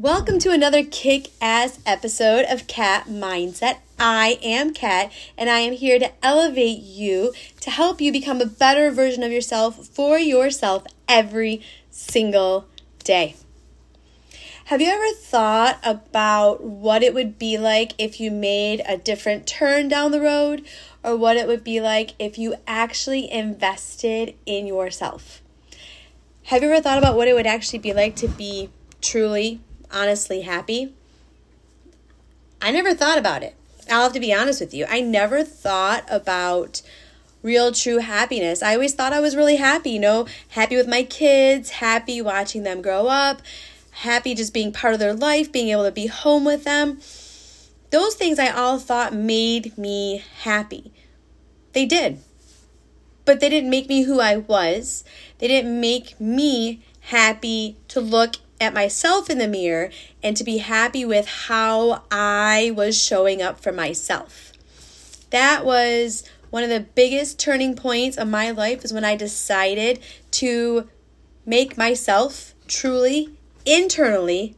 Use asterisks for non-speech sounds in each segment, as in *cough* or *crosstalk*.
Welcome to another kick ass episode of Kat Mindset. I am Kat, and I am here to elevate you to help you become a better version of yourself for yourself every single day. Have you ever thought about what it would be like if you made a different turn down the road, or what it would be like if you actually invested in yourself? Have you ever thought about what it would actually be like to be truly honestly happy? I never thought about it. I'll have to be honest with you. I never thought about real true happiness. I always thought I was really happy, you know, happy with my kids, happy watching them grow up, happy just being part of their life, being able to be home with them. Those things I all thought made me happy. They did. But they didn't make me who I was. They didn't make me happy to look at myself in the mirror and to be happy with how I was showing up for myself. That was one of the biggest turning points of my life is when I decided to make myself truly internally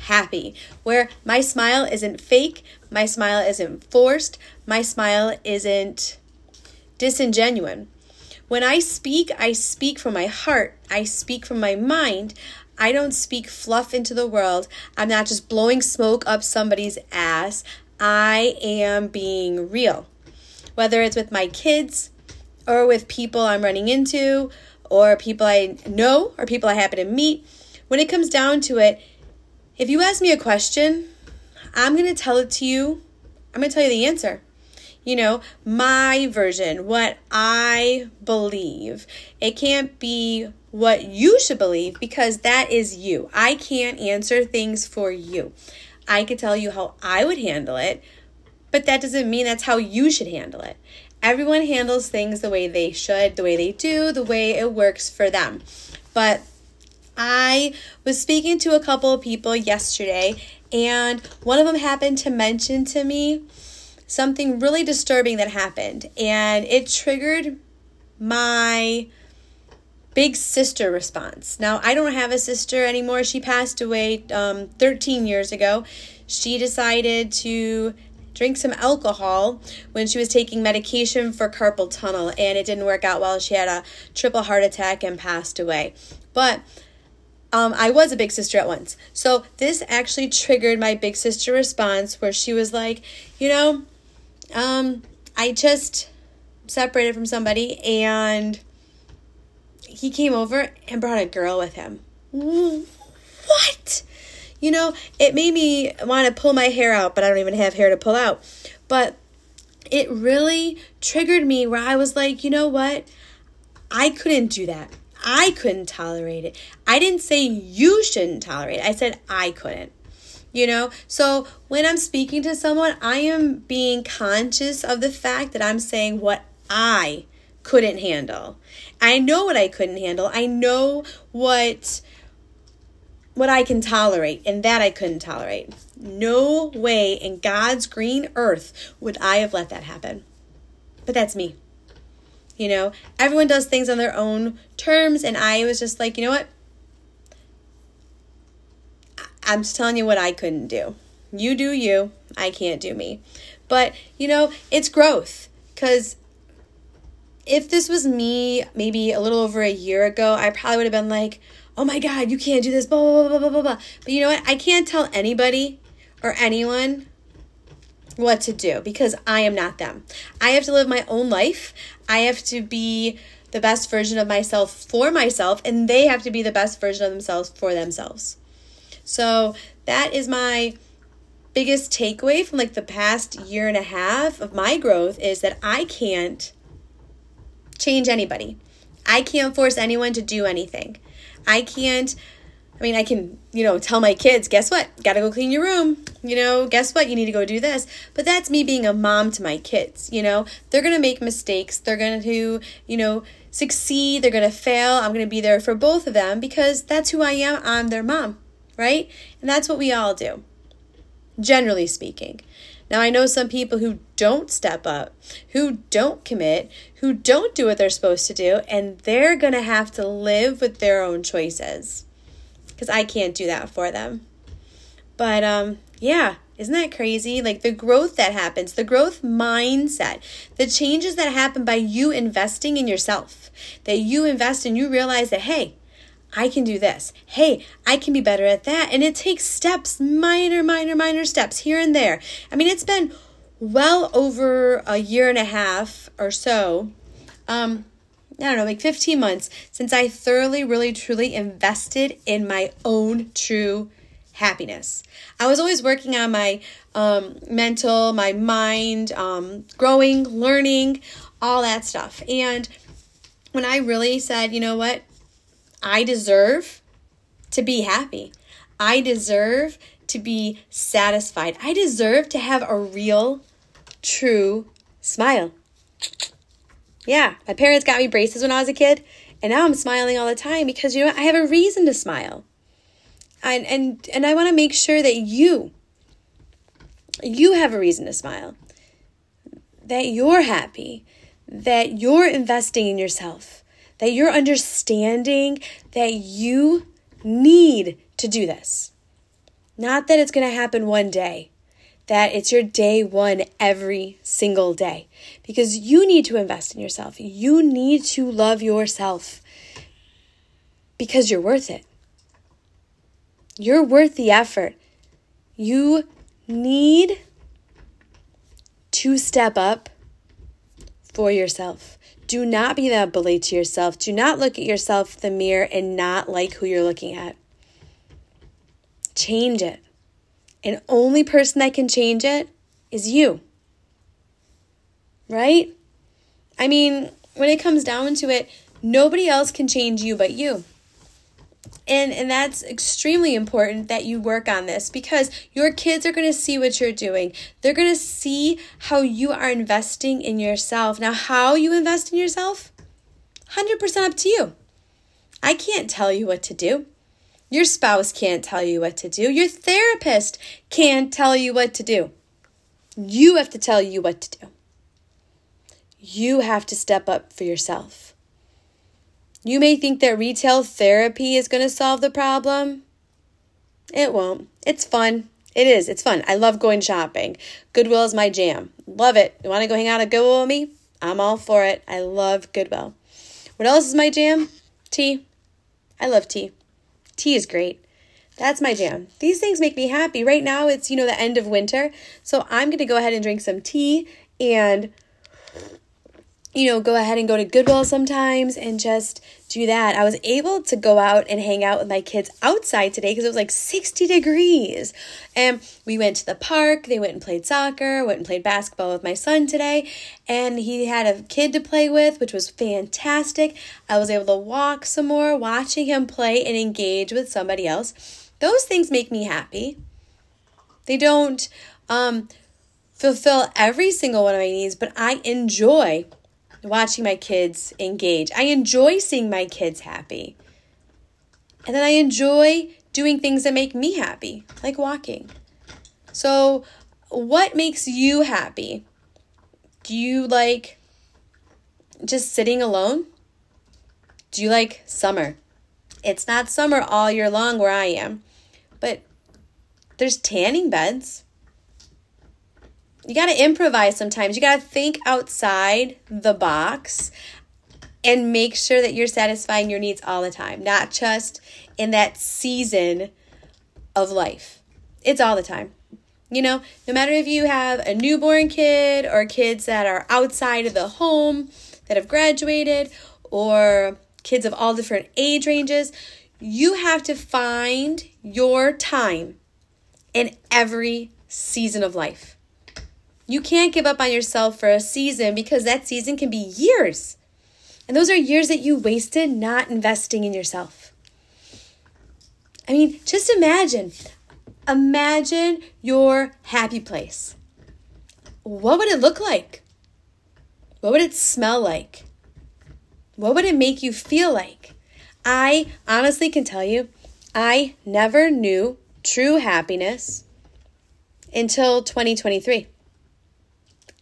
happy, where my smile isn't fake, my smile isn't forced, my smile isn't disingenuine. When I speak, I speak from my heart, I speak from my mind, I don't speak fluff into the world. I'm not just blowing smoke up somebody's ass. I am being real. Whether it's with my kids or with people I'm running into or people I know or people I happen to meet, when it comes down to it, if you ask me a question, I'm going to tell it to you. I'm going to tell you the answer you know, my version, what I believe. It can't be what you should believe because that is you. I can't answer things for you. I could tell you how I would handle it, but that doesn't mean that's how you should handle it. Everyone handles things the way they should, the way they do, the way it works for them. But I was speaking to a couple of people yesterday, and one of them happened to mention to me something really disturbing that happened, and it triggered my big sister response. Now, I don't have a sister anymore. She passed away um, 13 years ago. She decided to drink some alcohol when she was taking medication for carpal tunnel, and it didn't work out well. She had a triple heart attack and passed away. But um, I was a big sister at once. So this actually triggered my big sister response where she was like, you know, um, I just separated from somebody and he came over and brought a girl with him. What? You know, it made me want to pull my hair out, but I don't even have hair to pull out. But it really triggered me where I was like, you know what? I couldn't do that. I couldn't tolerate it. I didn't say you shouldn't tolerate it. I said I couldn't you know? So when i'm speaking to someone i am being conscious of the fact that i'm saying what i couldn't handle. I know what i couldn't handle. I know what what i can tolerate and that i couldn't tolerate. No way in god's green earth would i have let that happen. But that's me. You know? Everyone does things on their own terms and i was just like you know what I'm just telling you what I couldn't do. You do you, I can't do me. But, you know, it's growth because if this was me maybe a little over a year ago, I probably would have been like, oh my God, you can't do this, blah, blah, blah, blah, blah, blah. But you know what? I can't tell anybody or anyone what to do because I am not them. I have to live my own life. I have to be the best version of myself for myself, and they have to be the best version of themselves for themselves. So that is my biggest takeaway from like the past year and a half of my growth is that I can't change anybody. I can't force anyone to do anything. I can't I mean, I can, you know, tell my kids, guess what? Got to go clean your room. You know, guess what? You need to go do this. But that's me being a mom to my kids, you know? They're going to make mistakes. They're going to, do, you know, succeed. They're going to fail. I'm going to be there for both of them because that's who I am. I'm their mom right? And that's what we all do, generally speaking. Now, I know some people who don't step up, who don't commit, who don't do what they're supposed to do, and they're going to have to live with their own choices because I can't do that for them. But um, yeah, isn't that crazy? Like the growth that happens, the growth mindset, the changes that happen by you investing in yourself, that you invest and you realize that, hey, I can do this. Hey, I can be better at that. And it takes steps, minor, minor, minor steps here and there. I mean, it's been well over a year and a half or so. Um, I don't know, like 15 months since I thoroughly, really, truly invested in my own true happiness. I was always working on my um, mental, my mind, um, growing, learning, all that stuff. And when I really said, you know what, I deserve to be happy. I deserve to be satisfied. I deserve to have a real, true smile. Yeah, my parents got me braces when I was a kid, and now I'm smiling all the time because you know I have a reason to smile. And and and I want to make sure that you you have a reason to smile. That you're happy, that you're investing in yourself that you're understanding that you need to do this. Not that it's going to happen one day, that it's your day one every single day. Because you need to invest in yourself. You need to love yourself because you're worth it. You're worth the effort. You need to step up for yourself. Do not be that bully to yourself. Do not look at yourself in the mirror and not like who you're looking at. Change it. And only person that can change it is you. Right? I mean, when it comes down to it, nobody else can change you but you. And and that's extremely important that you work on this because your kids are going to see what you're doing. They're going to see how you are investing in yourself. Now, how you invest in yourself? 100% up to you. I can't tell you what to do. Your spouse can't tell you what to do. Your therapist can't tell you what to do. You have to tell you what to do. You have to step up for yourself. You may think that retail therapy is going to solve the problem. It won't. It's fun. It is. It's fun. I love going shopping. Goodwill is my jam. Love it. You want to go hang out at Goodwill with me? I'm all for it. I love Goodwill. What else is my jam? Tea. I love tea. Tea is great. That's my jam. These things make me happy. Right now, it's, you know, the end of winter. So I'm going to go ahead and drink some tea and you know, go ahead and go to Goodwill sometimes and just do that. I was able to go out and hang out with my kids outside today because it was like 60 degrees. And we went to the park, they went and played soccer, went and played basketball with my son today, and he had a kid to play with, which was fantastic. I was able to walk some more, watching him play and engage with somebody else. Those things make me happy. They don't um, fulfill every single one of my needs, but I enjoy watching my kids engage. I enjoy seeing my kids happy. And then I enjoy doing things that make me happy, like walking. So, what makes you happy? Do you like just sitting alone? Do you like summer? It's not summer all year long where I am, but there's tanning beds you got to improvise sometimes. You got to think outside the box and make sure that you're satisfying your needs all the time, not just in that season of life. It's all the time. You know, no matter if you have a newborn kid or kids that are outside of the home that have graduated or kids of all different age ranges, you have to find your time in every season of life. You can't give up on yourself for a season because that season can be years. And those are years that you wasted not investing in yourself. I mean, just imagine. Imagine your happy place. What would it look like? What would it smell like? What would it make you feel like? I honestly can tell you, I never knew true happiness until 2023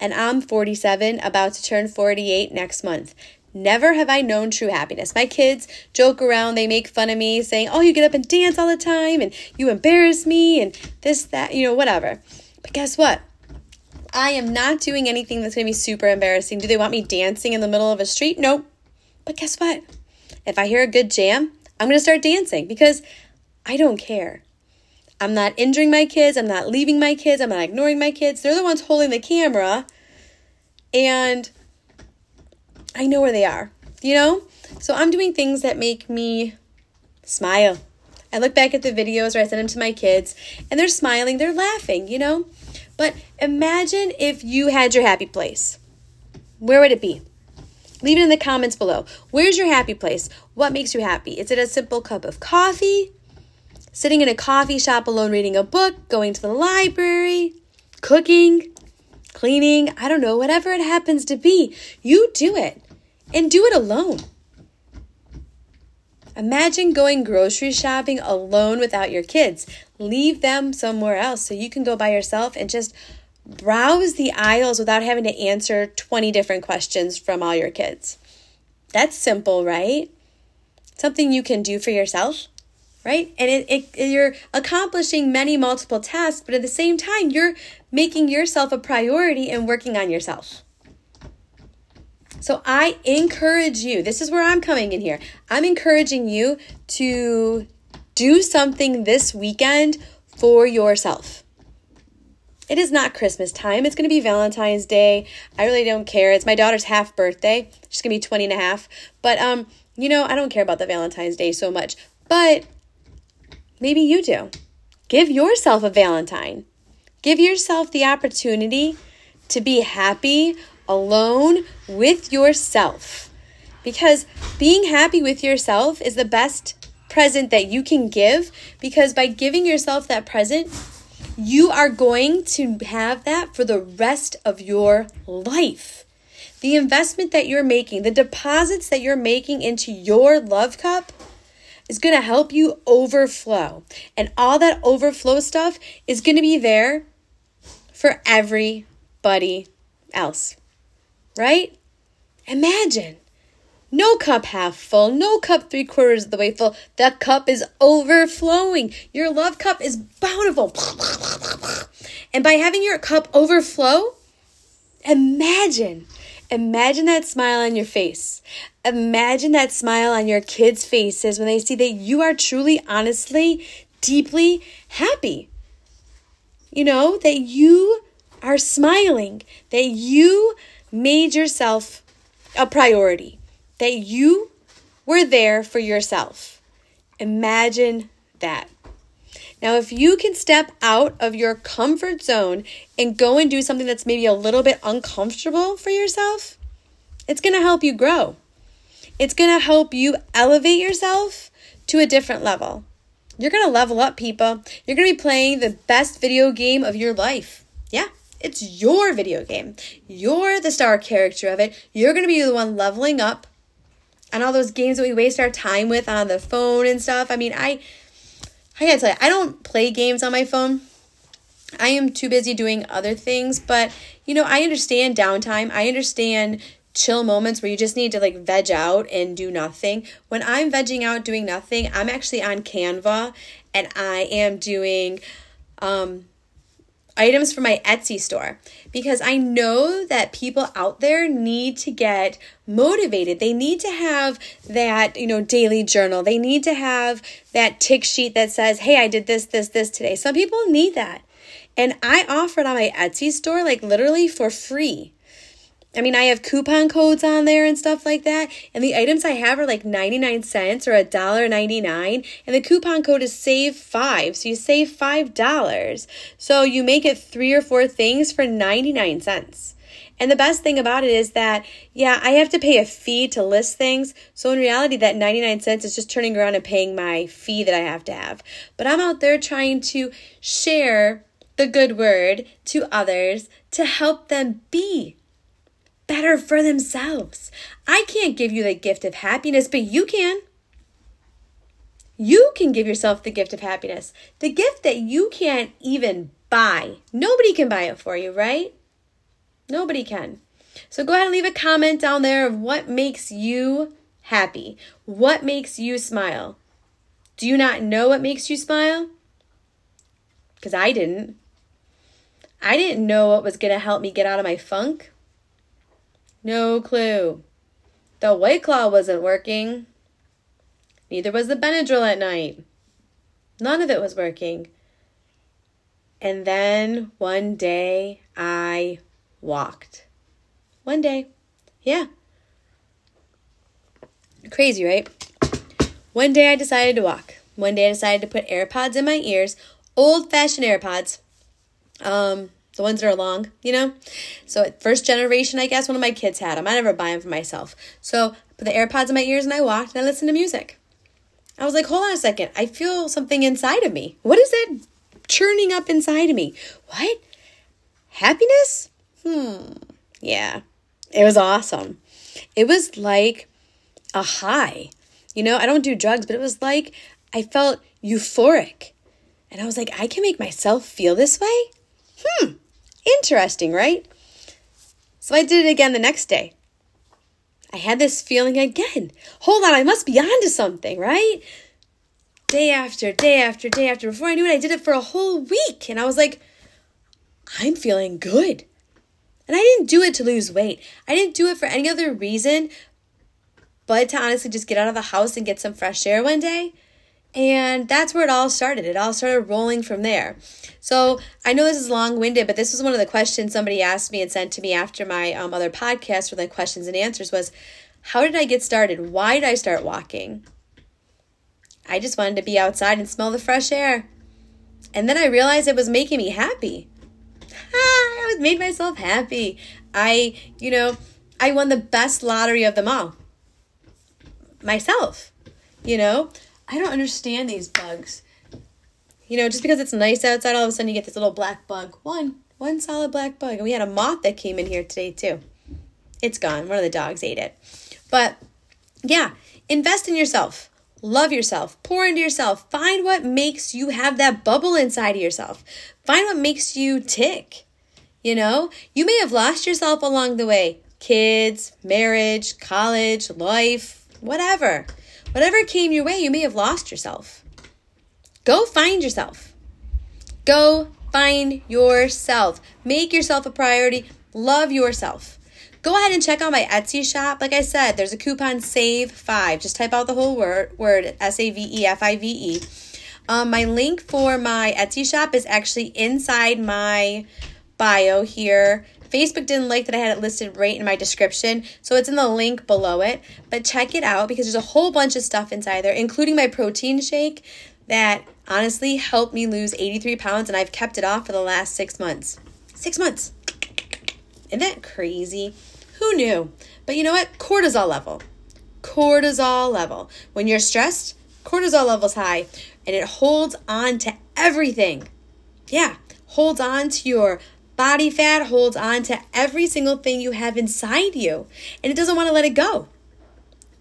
and I'm 47, about to turn 48 next month. Never have I known true happiness. My kids joke around, they make fun of me, saying, Oh, you get up and dance all the time, and you embarrass me, and this, that, you know, whatever. But guess what? I am not doing anything that's gonna be super embarrassing. Do they want me dancing in the middle of a street? Nope. But guess what? If I hear a good jam, I'm gonna start dancing because I don't care. I'm not injuring my kids, I'm not leaving my kids, I'm not ignoring my kids. They're the ones holding the camera. And I know where they are, you know? So I'm doing things that make me smile. I look back at the videos or I send them to my kids and they're smiling, they're laughing, you know? But imagine if you had your happy place. Where would it be? Leave it in the comments below. Where's your happy place? What makes you happy? Is it a simple cup of coffee? Sitting in a coffee shop alone reading a book? Going to the library? Cooking? Cleaning? I don't know, whatever it happens to be. You do it and do it alone. Imagine going grocery shopping alone without your kids. Leave them somewhere else so you can go by yourself and just browse the aisles without having to answer 20 different questions from all your kids. That's simple, right? Something you can do for yourself, right? And it, it, you're accomplishing many multiple tasks, but at the same time, you're making yourself a priority and working on yourself. So I encourage you, this is where I'm coming in here. I'm encouraging you to do something this weekend for yourself. It is not Christmas time. It's going to be Valentine's Day. I really don't care. It's my daughter's half birthday. She's going to be 20 and a half. But um, you know, I don't care about the Valentine's Day so much. But maybe you do. Give yourself a Valentine. Give yourself the opportunity to be happy alone with yourself. Because being happy with yourself is the best present that you can give. Because by giving yourself that present, you are going to have that for the rest of your life. The investment that you're making, the deposits that you're making into your love cup is going to help you overflow. And all that overflow stuff is going to be there for everybody else right? Imagine. No cup half full, no cup three quarters of the way full. That cup is overflowing. Your love cup is bountiful. And by having your cup overflow, imagine, imagine that smile on your face. Imagine that smile on your kids' faces when they see that you are truly, honestly, deeply happy. You know, that you are smiling, that you made yourself a priority, that you were there for yourself. Imagine that. Now, if you can step out of your comfort zone and go and do something that's maybe a little bit uncomfortable for yourself, it's going to help you grow. It's going to help you elevate yourself to a different level. You're going to level up, people. You're going to be playing the best video game of your life. Yeah, it's your video game. You're the star character of it. You're going to be the one leveling up And all those games that we waste our time with on the phone and stuff. I mean, I I got to tell you, I don't play games on my phone. I am too busy doing other things, but you know, I understand downtime. I understand chill moments where you just need to like veg out and do nothing. When I'm vegging out doing nothing, I'm actually on Canva and I am doing um items for my Etsy store because I know that people out there need to get motivated. They need to have that, you know, daily journal. They need to have that tick sheet that says, "Hey, I did this, this, this today." Some people need that. And I offer it on my Etsy store like literally for free. I mean, I have coupon codes on there and stuff like that. And the items I have are like 99 cents or $1.99. And the coupon code is save five. So you save $5. So you make it three or four things for 99 cents. And the best thing about it is that, yeah, I have to pay a fee to list things. So in reality, that 99 cents is just turning around and paying my fee that I have to have. But I'm out there trying to share the good word to others to help them be better for themselves. I can't give you the gift of happiness, but you can. You can give yourself the gift of happiness, the gift that you can't even buy. Nobody can buy it for you, right? Nobody can. So go ahead and leave a comment down there of what makes you happy. What makes you smile? Do you not know what makes you smile? Because I didn't. I didn't know what was going to help me get out of my funk. No clue. The White Claw wasn't working. Neither was the Benadryl at night. None of it was working. And then one day I walked. One day. Yeah. Crazy, right? One day I decided to walk. One day I decided to put AirPods in my ears, old fashioned AirPods. Um, the ones that are long, you know? So, first generation, I guess, one of my kids had them. I never buy them for myself. So, I put the AirPods in my ears and I walked and I listened to music. I was like, hold on a second. I feel something inside of me. What is that churning up inside of me? What? Happiness? Hmm. Yeah. It was awesome. It was like a high. You know, I don't do drugs, but it was like I felt euphoric. And I was like, I can make myself feel this way? Hmm, interesting, right? So I did it again the next day. I had this feeling again. Hold on, I must be onto something, right? Day after day after day after. Before I knew it, I did it for a whole week. And I was like, I'm feeling good. And I didn't do it to lose weight. I didn't do it for any other reason but to honestly just get out of the house and get some fresh air one day. And that's where it all started. It all started rolling from there. So I know this is long winded, but this was one of the questions somebody asked me and sent to me after my um, other podcast, for the questions and answers was, How did I get started? Why did I start walking? I just wanted to be outside and smell the fresh air. And then I realized it was making me happy. *laughs* I made myself happy. I, you know, I won the best lottery of them all myself. You know, I don't understand these bugs. You know, just because it's nice outside, all of a sudden you get this little black bug. One, one solid black bug. And we had a moth that came in here today too. It's gone. One of the dogs ate it. But yeah, invest in yourself. Love yourself. Pour into yourself. Find what makes you have that bubble inside of yourself. Find what makes you tick. You know, you may have lost yourself along the way kids, marriage, college, life, whatever. Whatever came your way, you may have lost yourself. Go find yourself. Go find yourself. Make yourself a priority. Love yourself. Go ahead and check out my Etsy shop. Like I said, there's a coupon SAVE5. Just type out the whole word, word S A V E F I V E. Um, my link for my Etsy shop is actually inside my bio here. Facebook didn't like that I had it listed right in my description, so it's in the link below it. But check it out because there's a whole bunch of stuff inside there, including my protein shake that honestly helped me lose 83 pounds, and I've kept it off for the last six months. Six months. Isn't that crazy? Who knew? But you know what? Cortisol level. Cortisol level. When you're stressed, cortisol level's high and it holds on to everything. Yeah, holds on to your Body fat holds on to every single thing you have inside you and it doesn't want to let it go.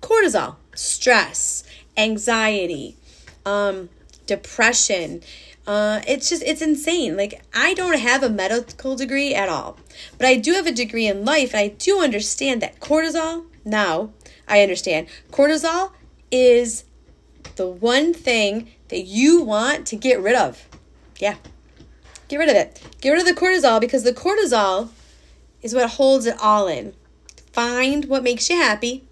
Cortisol, stress, anxiety, um, depression. Uh, it's just, it's insane. Like, I don't have a medical degree at all, but I do have a degree in life and I do understand that cortisol, now I understand, cortisol is the one thing that you want to get rid of. Yeah, Get rid of it. Get rid of the cortisol because the cortisol is what holds it all in. Find what makes you happy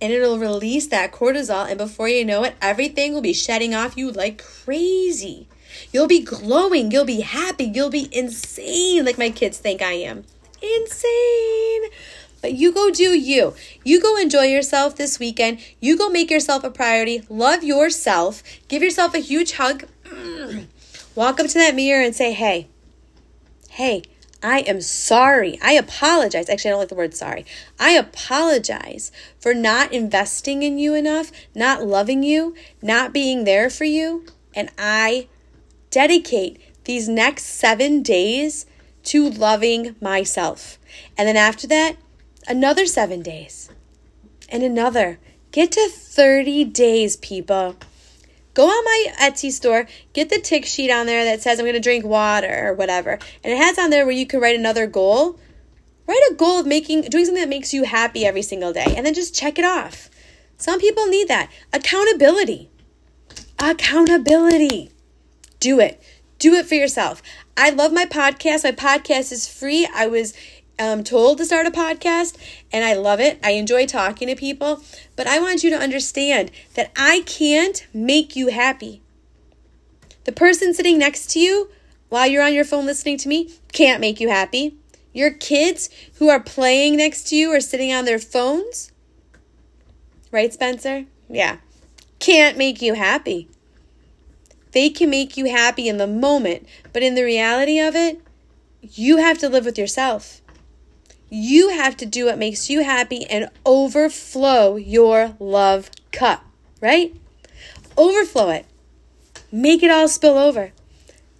and it'll release that cortisol. And before you know it, everything will be shedding off you like crazy. You'll be glowing. You'll be happy. You'll be insane, like my kids think I am. Insane. But you go do you. You go enjoy yourself this weekend. You go make yourself a priority. Love yourself. Give yourself a huge hug. *clears throat* Walk up to that mirror and say, hey, hey, I am sorry. I apologize. Actually, I don't like the word sorry. I apologize for not investing in you enough, not loving you, not being there for you. And I dedicate these next seven days to loving myself. And then after that, another seven days and another. Get to 30 days, people go on my Etsy store, get the tick sheet on there that says I'm going to drink water or whatever. And it has on there where you can write another goal. Write a goal of making doing something that makes you happy every single day and then just check it off. Some people need that. Accountability. Accountability. Do it. Do it for yourself. I love my podcast. My podcast is free. I was um, told to start a podcast and I love it. I enjoy talking to people, but I want you to understand that I can't make you happy. The person sitting next to you while you're on your phone listening to me can't make you happy. Your kids who are playing next to you or sitting on their phones, right, Spencer? Yeah, can't make you happy. They can make you happy in the moment, but in the reality of it, you have to live with yourself. You have to do what makes you happy and overflow your love cup, right? Overflow it. Make it all spill over.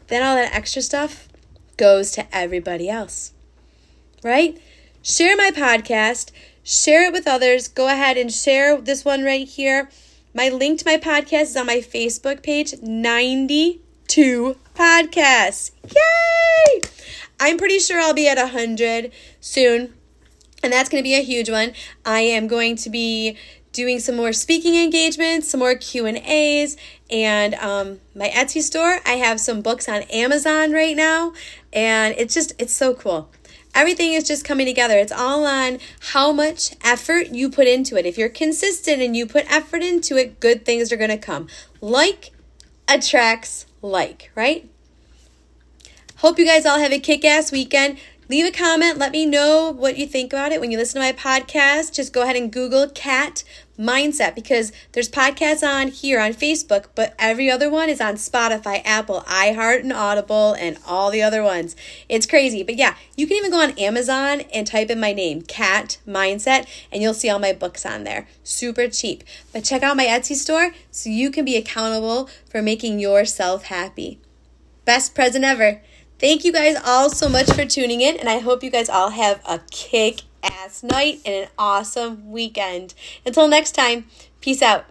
Then all that extra stuff goes to everybody else, right? Share my podcast, share it with others. Go ahead and share this one right here. My link to my podcast is on my Facebook page 92 podcasts. Yay! I'm pretty sure I'll be at 100 soon, and that's going to be a huge one. I am going to be doing some more speaking engagements, some more Q and A's, and um, my Etsy store. I have some books on Amazon right now, and it's just it's so cool everything is just coming together. It's all on how much effort you put into it. If you're consistent and you put effort into it, good things are going to come. Like attracts like, right? Hope you guys all have a kick ass weekend. Leave a comment. Let me know what you think about it when you listen to my podcast. Just go ahead and Google Kat Mindset because there's podcasts on here on Facebook, but every other one is on Spotify, Apple, iHeart, and Audible, and all the other ones. It's crazy. But yeah, you can even go on Amazon and type in my name, Kat Mindset, and you'll see all my books on there. Super cheap. But check out my Etsy store so you can be accountable for making yourself happy. Best present ever. Thank you guys all so much for tuning in, and I hope you guys all have a kick ass night and an awesome weekend. Until next time, peace out.